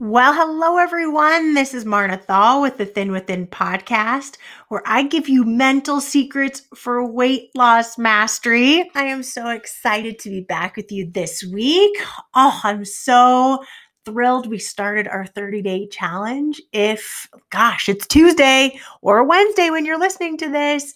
Well, hello everyone. This is Marna Thal with the Thin Within podcast, where I give you mental secrets for weight loss mastery. I am so excited to be back with you this week. Oh, I'm so thrilled we started our 30 day challenge. If, gosh, it's Tuesday or Wednesday when you're listening to this.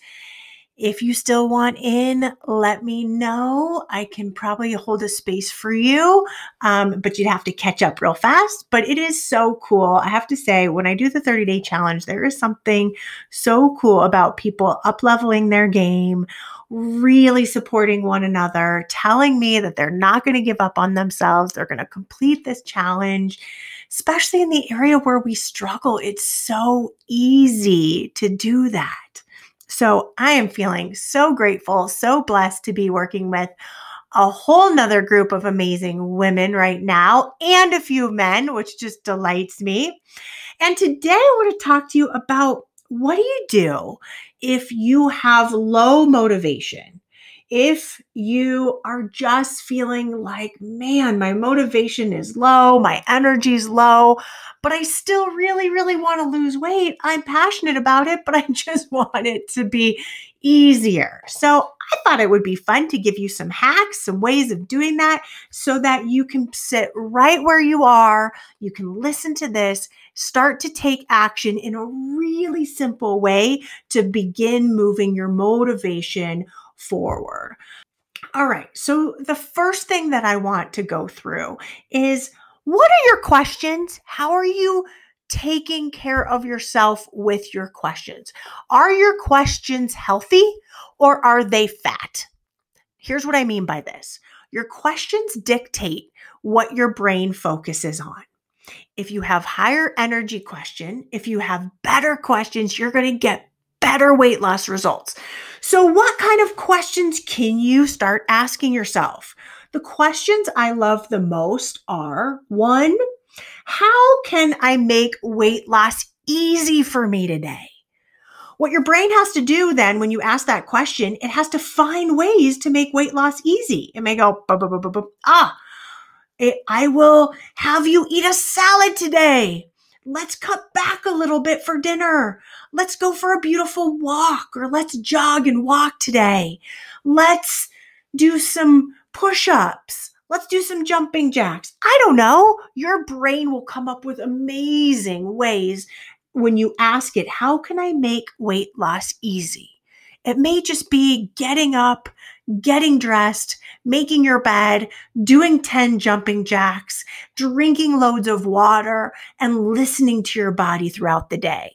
If you still want in, let me know. I can probably hold a space for you, um, but you'd have to catch up real fast. But it is so cool. I have to say, when I do the 30 day challenge, there is something so cool about people up leveling their game, really supporting one another, telling me that they're not going to give up on themselves. They're going to complete this challenge especially in the area where we struggle. It's so easy to do that. So I am feeling so grateful, so blessed to be working with a whole nother group of amazing women right now and a few men, which just delights me. And today I want to talk to you about what do you do if you have low motivation? If you are just feeling like, man, my motivation is low, my energy is low, but I still really, really want to lose weight. I'm passionate about it, but I just want it to be easier. So I thought it would be fun to give you some hacks, some ways of doing that so that you can sit right where you are. You can listen to this, start to take action in a really simple way to begin moving your motivation forward. All right, so the first thing that I want to go through is what are your questions? How are you taking care of yourself with your questions? Are your questions healthy or are they fat? Here's what I mean by this your questions dictate what your brain focuses on. If you have higher energy question, if you have better questions, you're going to get better weight loss results. So, what kind of questions can you start asking yourself? The questions I love the most are one, how can I make weight loss easy for me today? What your brain has to do then when you ask that question, it has to find ways to make weight loss easy. It may go, ah, it, I will have you eat a salad today. Let's cut back a little bit for dinner. Let's go for a beautiful walk or let's jog and walk today. Let's do some push ups. Let's do some jumping jacks. I don't know. Your brain will come up with amazing ways when you ask it, How can I make weight loss easy? It may just be getting up, getting dressed, making your bed, doing 10 jumping jacks, drinking loads of water, and listening to your body throughout the day.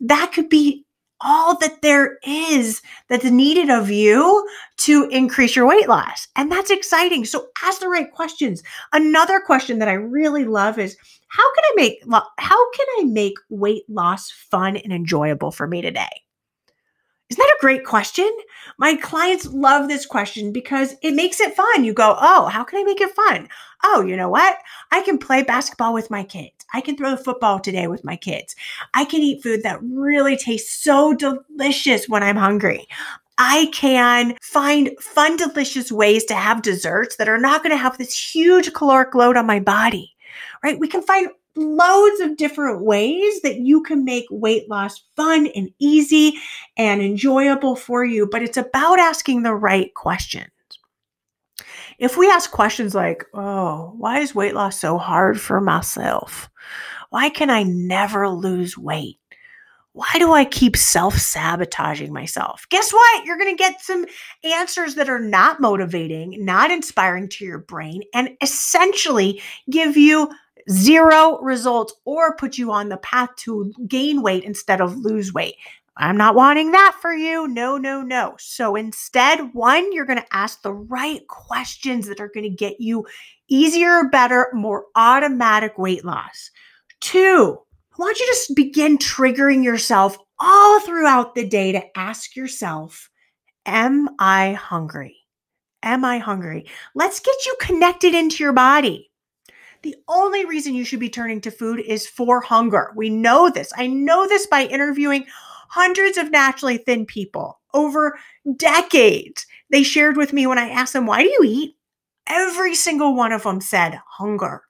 That could be all that there is that's needed of you to increase your weight loss. And that's exciting. So ask the right questions. Another question that I really love is how can I make how can I make weight loss fun and enjoyable for me today? Isn't that a great question? My clients love this question because it makes it fun. You go, oh, how can I make it fun? Oh, you know what? I can play basketball with my kids. I can throw the football today with my kids. I can eat food that really tastes so delicious when I'm hungry. I can find fun, delicious ways to have desserts that are not going to have this huge caloric load on my body, right? We can find loads of different ways that you can make weight loss fun and easy and enjoyable for you, but it's about asking the right questions. If we ask questions like, oh, why is weight loss so hard for myself? Why can I never lose weight? Why do I keep self sabotaging myself? Guess what? You're going to get some answers that are not motivating, not inspiring to your brain, and essentially give you zero results or put you on the path to gain weight instead of lose weight. I'm not wanting that for you. No, no, no. So instead, one, you're going to ask the right questions that are going to get you easier, better, more automatic weight loss. Two, I want you to begin triggering yourself all throughout the day to ask yourself, Am I hungry? Am I hungry? Let's get you connected into your body. The only reason you should be turning to food is for hunger. We know this. I know this by interviewing hundreds of naturally thin people over decades. They shared with me when I asked them, Why do you eat? Every single one of them said, Hunger.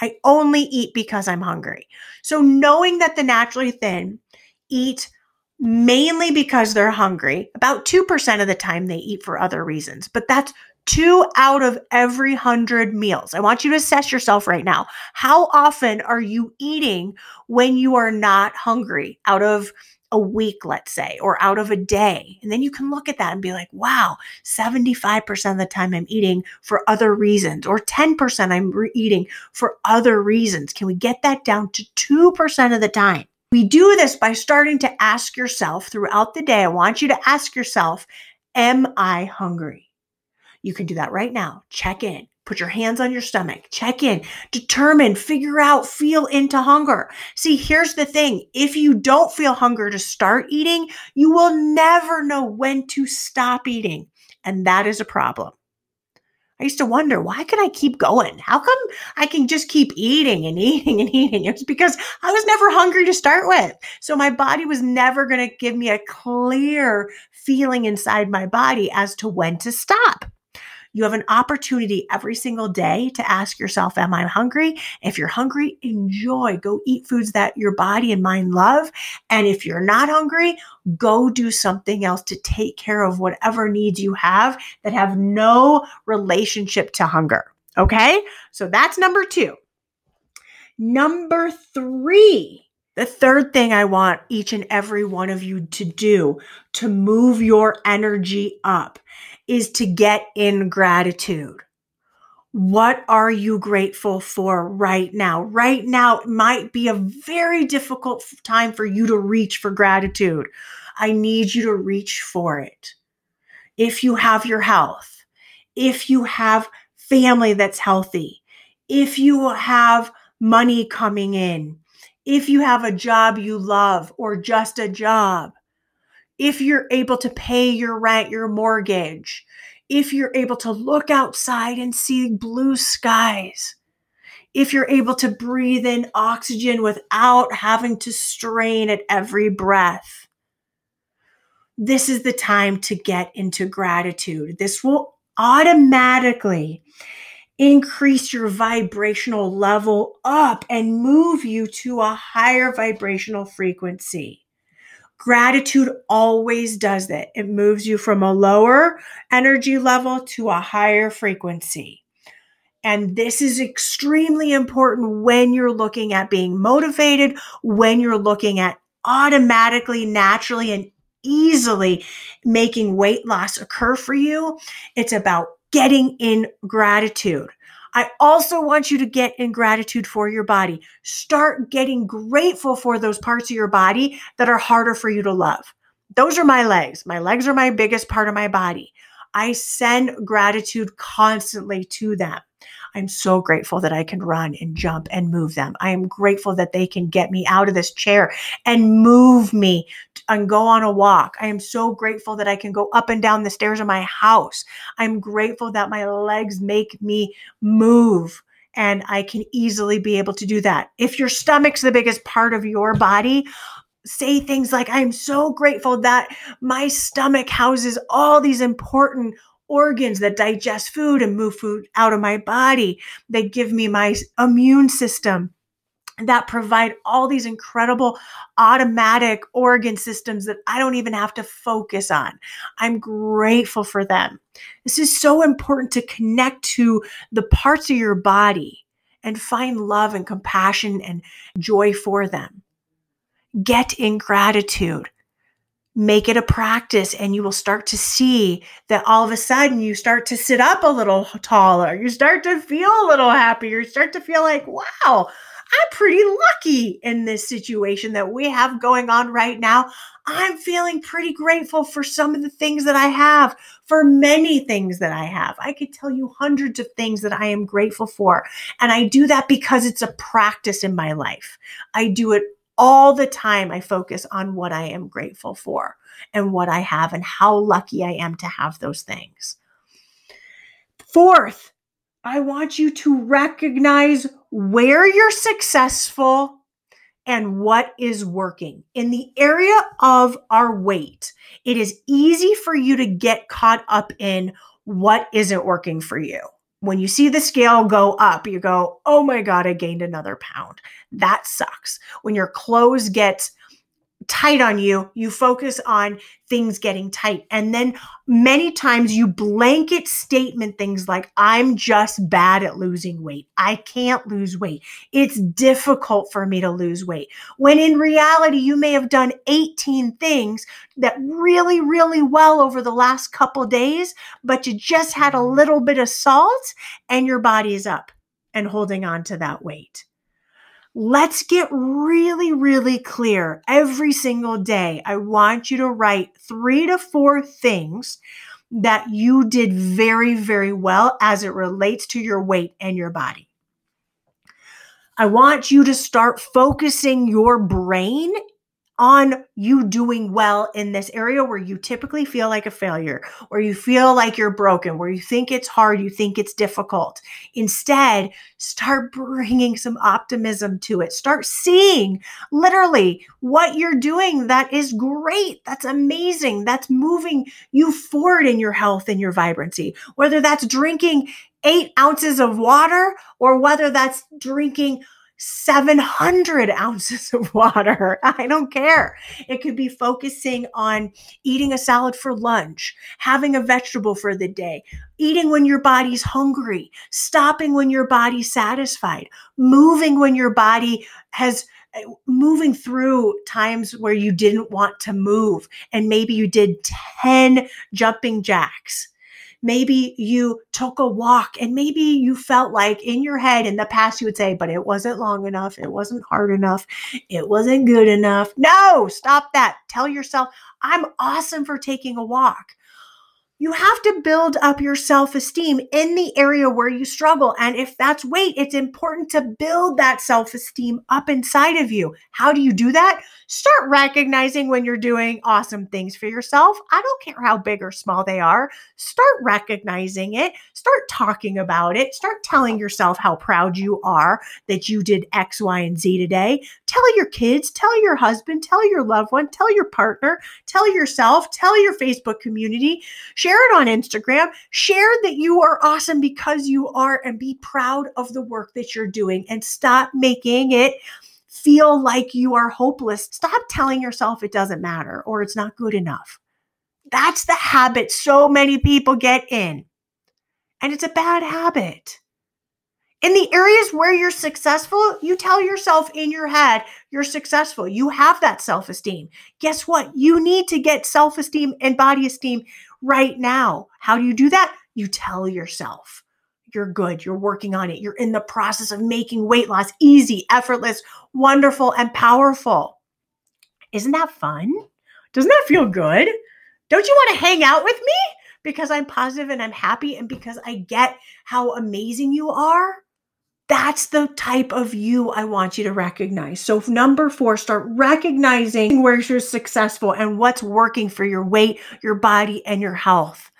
I only eat because I'm hungry. So knowing that the naturally thin eat mainly because they're hungry, about 2% of the time they eat for other reasons, but that's two out of every hundred meals. I want you to assess yourself right now. How often are you eating when you are not hungry out of a week, let's say, or out of a day. And then you can look at that and be like, wow, 75% of the time I'm eating for other reasons, or 10% I'm re- eating for other reasons. Can we get that down to 2% of the time? We do this by starting to ask yourself throughout the day. I want you to ask yourself, Am I hungry? You can do that right now. Check in. Put your hands on your stomach, check in, determine, figure out, feel into hunger. See, here's the thing if you don't feel hunger to start eating, you will never know when to stop eating. And that is a problem. I used to wonder, why can I keep going? How come I can just keep eating and eating and eating? It's because I was never hungry to start with. So my body was never going to give me a clear feeling inside my body as to when to stop. You have an opportunity every single day to ask yourself, Am I hungry? If you're hungry, enjoy. Go eat foods that your body and mind love. And if you're not hungry, go do something else to take care of whatever needs you have that have no relationship to hunger. Okay. So that's number two. Number three. The third thing I want each and every one of you to do to move your energy up is to get in gratitude. What are you grateful for right now? Right now, might be a very difficult time for you to reach for gratitude. I need you to reach for it. If you have your health, if you have family that's healthy, if you have money coming in, if you have a job you love or just a job, if you're able to pay your rent, your mortgage, if you're able to look outside and see blue skies, if you're able to breathe in oxygen without having to strain at every breath. This is the time to get into gratitude. This will automatically increase your vibrational level up and move you to a higher vibrational frequency. Gratitude always does that. It moves you from a lower energy level to a higher frequency. And this is extremely important when you're looking at being motivated, when you're looking at automatically, naturally, and easily making weight loss occur for you. It's about getting in gratitude. I also want you to get in gratitude for your body. Start getting grateful for those parts of your body that are harder for you to love. Those are my legs. My legs are my biggest part of my body. I send gratitude constantly to them. I'm so grateful that I can run and jump and move them. I am grateful that they can get me out of this chair and move me and go on a walk. I am so grateful that I can go up and down the stairs of my house. I'm grateful that my legs make me move and I can easily be able to do that. If your stomach's the biggest part of your body, say things like, I'm so grateful that my stomach houses all these important organs that digest food and move food out of my body. They give me my immune system that provide all these incredible automatic organ systems that I don't even have to focus on. I'm grateful for them. This is so important to connect to the parts of your body and find love and compassion and joy for them. Get in gratitude make it a practice and you will start to see that all of a sudden you start to sit up a little taller. You start to feel a little happier. You start to feel like, wow, I'm pretty lucky in this situation that we have going on right now. I'm feeling pretty grateful for some of the things that I have, for many things that I have. I could tell you hundreds of things that I am grateful for. And I do that because it's a practice in my life. I do it all the time I focus on what I am grateful for and what I have and how lucky I am to have those things. Fourth, I want you to recognize where you're successful and what is working. In the area of our weight, it is easy for you to get caught up in what isn't working for you. When you see the scale go up, you go, oh my God, I gained another pound. That sucks. When your clothes get tight on you, you focus on things getting tight. And then many times you blanket statement things like, I'm just bad at losing weight. I can't lose weight. It's difficult for me to lose weight. When in reality, you may have done 18 things that really, really well over the last couple days, but you just had a little bit of salt and your body is up and holding on to that weight. Let's get really, really clear every single day. I want you to write three to four things that you did very, very well as it relates to your weight and your body. I want you to start focusing your brain on you doing well in this area where you typically feel like a failure, where you feel like you're broken, where you think it's hard, you think it's difficult. Instead, start bringing some optimism to it. Start seeing literally what you're doing that is great, that's amazing, that's moving you forward in your health and your vibrancy. Whether that's drinking eight ounces of water or whether that's drinking 700 ounces of water. I don't care. It could be focusing on eating a salad for lunch, having a vegetable for the day, eating when your body's hungry, stopping when your body's satisfied, moving when your body has eh, moving through times where you didn't want to move and maybe you did 10 jumping jacks maybe you took a walk and maybe you felt like in your head in the past you would say, but it wasn't long enough. It wasn't hard enough. It wasn't good enough. No, stop that. Tell yourself, I'm awesome for taking a walk you have to build up your self esteem in the area where you struggle. And if that's weight, it's important to build that self esteem up inside of you. How do you do that? Start recognizing when you're doing awesome things for yourself. I don't care how big or small they are. Start recognizing it. Start talking about it. Start telling yourself how proud you are that you did X, Y, and Z today. Tell your kids, tell your husband, tell your loved one, tell your partner, tell yourself, tell your Facebook community. Share it on Instagram. Share that you are awesome because you are and be proud of the work that you're doing and stop making it feel like you are hopeless. Stop telling yourself it doesn't matter or it's not good enough. That's the habit so many people get in. And it's a bad habit. In the areas where you're successful, you tell yourself in your head you're successful. You have that self esteem. Guess what? You need to get self esteem and body esteem right now. How do you do that? You tell yourself you're good. You're working on it. You're in the process of making weight loss easy, effortless, wonderful, and powerful. Isn't that fun? Doesn't that feel good? Don't you want to hang out with me? Because I'm positive and I'm happy and because I get how amazing you are? That's the type of you I want you to recognize. So, number four, start recognizing where you're successful and what's working for your weight, your body, and your health.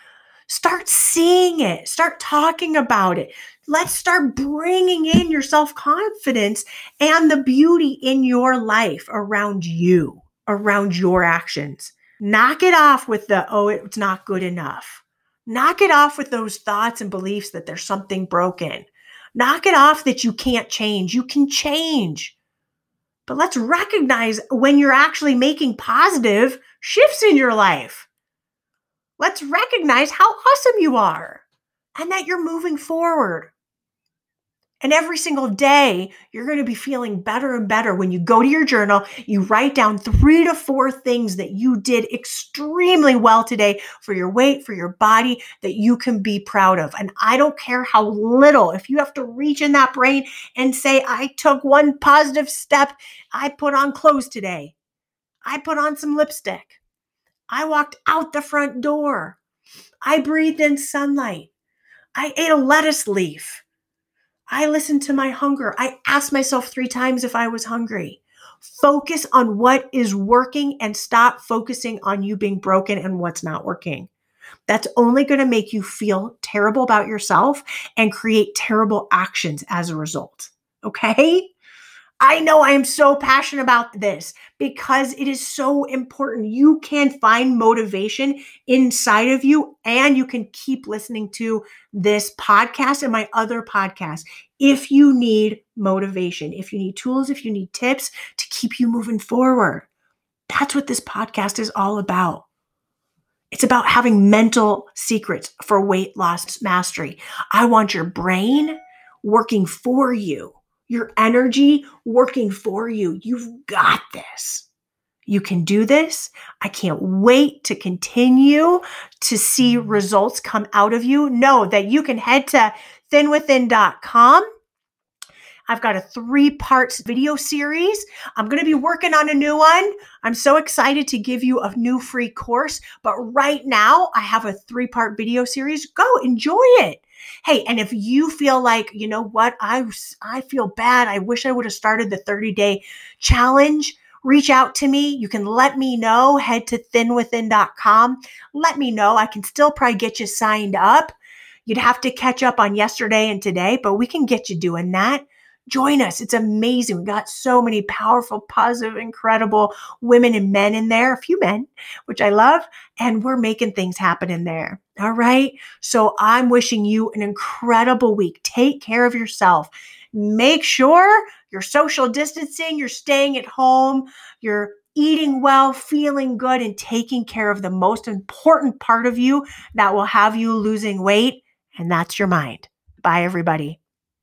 Start seeing it, start talking about it. Let's start bringing in your self confidence and the beauty in your life around you, around your actions. Knock it off with the, oh, it's not good enough. Knock it off with those thoughts and beliefs that there's something broken. Knock it off that you can't change. You can change. But let's recognize when you're actually making positive shifts in your life. Let's recognize how awesome you are and that you're moving forward. And every single day, you're going to be feeling better and better when you go to your journal. You write down three to four things that you did extremely well today for your weight, for your body, that you can be proud of. And I don't care how little, if you have to reach in that brain and say, I took one positive step, I put on clothes today, I put on some lipstick, I walked out the front door, I breathed in sunlight, I ate a lettuce leaf. I listened to my hunger. I asked myself three times if I was hungry. Focus on what is working and stop focusing on you being broken and what's not working. That's only going to make you feel terrible about yourself and create terrible actions as a result. Okay? I know I am so passionate about this because it is so important. You can find motivation inside of you and you can keep listening to this podcast and my other podcasts if you need motivation, if you need tools, if you need tips to keep you moving forward. That's what this podcast is all about. It's about having mental secrets for weight loss mastery. I want your brain working for you, your energy working for you. You've got this. You can do this. I can't wait to continue to see mm-hmm. results come out of you. Know that you can head to thinwithin.com I've got a three parts video series. I'm going to be working on a new one. I'm so excited to give you a new free course. But right now, I have a three part video series. Go enjoy it. Hey, and if you feel like, you know what, I, I feel bad. I wish I would have started the 30 day challenge reach out to me. You can let me know. Head to thinwithin.com. Let me know. I can still probably get you signed up. You'd have to catch up on yesterday and today, but we can get you doing that. Join us. It's amazing. We got so many powerful, positive, incredible women and men in there, a few men, which I love. And we're making things happen in there. All right. So I'm wishing you an incredible week. Take care of yourself. Make sure you're social distancing, you're staying at home, you're eating well, feeling good, and taking care of the most important part of you that will have you losing weight. And that's your mind. Bye, everybody.